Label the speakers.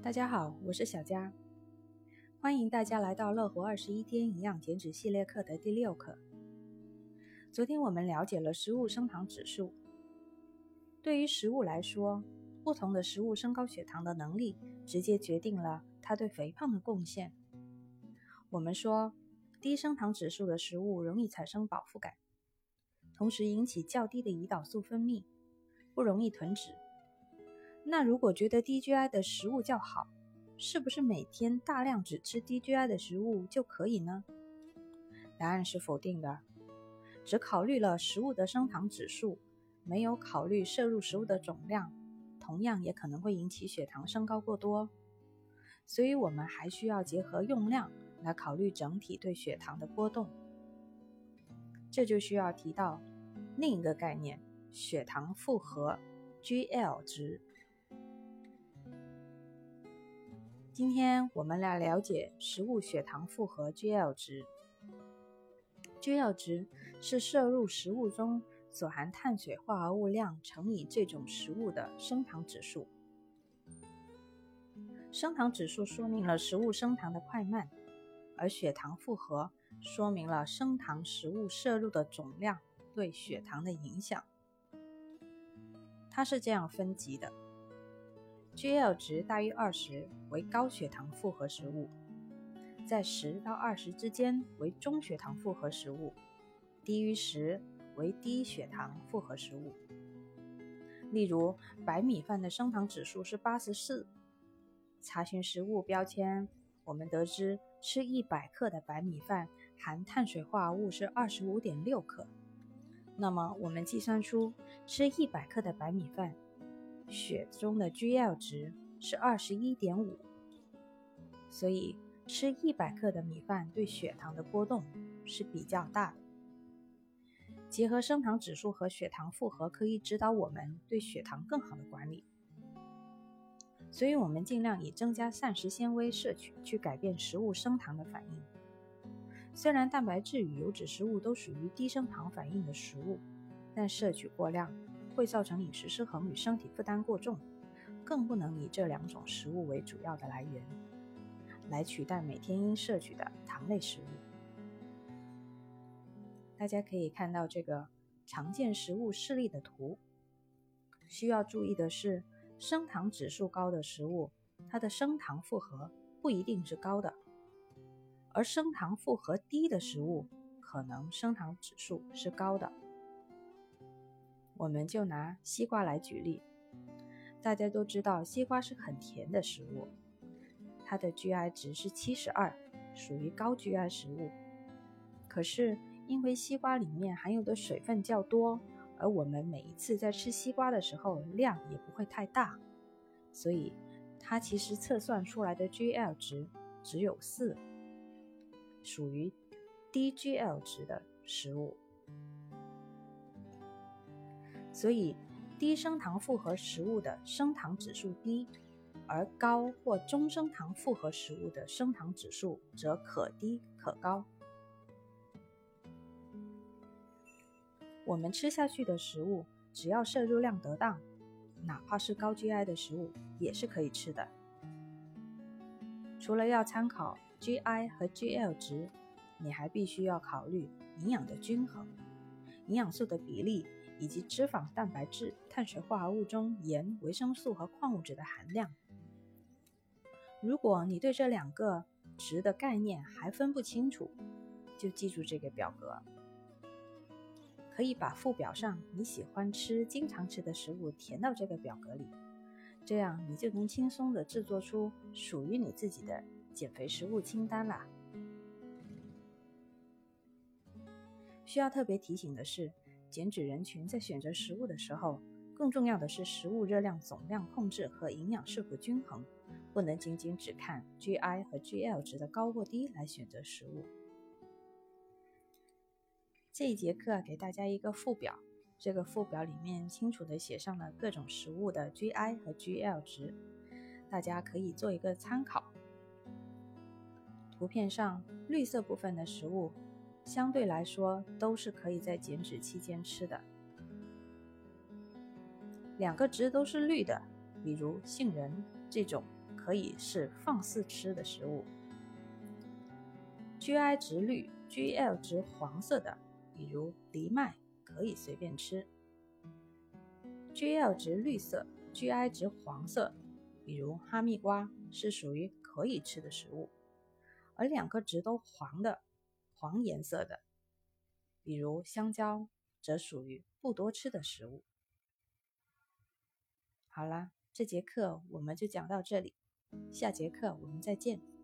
Speaker 1: 大家好，我是小佳，欢迎大家来到乐活二十一天营养减脂系列课的第六课。昨天我们了解了食物升糖指数。对于食物来说，不同的食物升高血糖的能力，直接决定了它对肥胖的贡献。我们说，低升糖指数的食物容易产生饱腹感，同时引起较低的胰岛素分泌，不容易囤脂。那如果觉得低 GI 的食物较好，是不是每天大量只吃低 GI 的食物就可以呢？答案是否定的。只考虑了食物的升糖指数，没有考虑摄入食物的总量，同样也可能会引起血糖升高过多。所以，我们还需要结合用量来考虑整体对血糖的波动。这就需要提到另一个概念——血糖负荷 （GL 值）。今天我们来了解食物血糖负荷 （GL 值）。GL 值是摄入食物中所含碳水化合物量乘以这种食物的升糖指数。升糖指数说明了食物升糖的快慢，而血糖负荷说明了升糖食物摄入的总量对血糖的影响。它是这样分级的。GL 值大于二十为高血糖负荷食物，在十到二十之间为中血糖负荷食物，低于十为低血糖负荷食物。例如，白米饭的升糖指数是八十四。查询食物标签，我们得知吃一百克的白米饭含碳水化合物是二十五点六克。那么，我们计算出吃一百克的白米饭。血中的 GL 值是二十一点五，所以吃一百克的米饭对血糖的波动是比较大的。结合升糖指数和血糖负荷，可以指导我们对血糖更好的管理。所以，我们尽量以增加膳食纤维摄取去改变食物升糖的反应。虽然蛋白质与油脂食物都属于低升糖反应的食物，但摄取过量。会造成饮食失衡与身体负担过重，更不能以这两种食物为主要的来源，来取代每天应摄取的糖类食物。大家可以看到这个常见食物示例的图。需要注意的是，升糖指数高的食物，它的升糖负荷不一定是高的；而升糖负荷低的食物，可能升糖指数是高的。我们就拿西瓜来举例，大家都知道西瓜是很甜的食物，它的 GI 值是七十二，属于高 GI 食物。可是因为西瓜里面含有的水分较多，而我们每一次在吃西瓜的时候量也不会太大，所以它其实测算出来的 GL 值只有四，属于低 GL 值的食物。所以，低升糖复合食物的升糖指数低，而高或中升糖复合食物的升糖指数则可低可高。我们吃下去的食物，只要摄入量得当，哪怕是高 GI 的食物也是可以吃的。除了要参考 GI 和 GL 值，你还必须要考虑营养的均衡，营养素的比例。以及脂肪、蛋白质、碳水化合物中盐、维生素和矿物质的含量。如果你对这两个值的概念还分不清楚，就记住这个表格。可以把附表上你喜欢吃、经常吃的食物填到这个表格里，这样你就能轻松的制作出属于你自己的减肥食物清单啦。需要特别提醒的是。减脂人群在选择食物的时候，更重要的是食物热量总量控制和营养是否均衡，不能仅仅只看 GI 和 GL 值的高或低来选择食物。这一节课给大家一个附表，这个附表里面清楚的写上了各种食物的 GI 和 GL 值，大家可以做一个参考。图片上绿色部分的食物。相对来说，都是可以在减脂期间吃的。两个值都是绿的，比如杏仁这种可以是放肆吃的食物。GI 值绿、GL 值黄色的，比如藜麦，可以随便吃；GL 值绿色、GI 值黄色，比如哈密瓜，是属于可以吃的食物；而两个值都黄的、黄颜色的，比如香蕉，则属于不多吃的食物。好啦，这节课我们就讲到这里，下节课我们再见。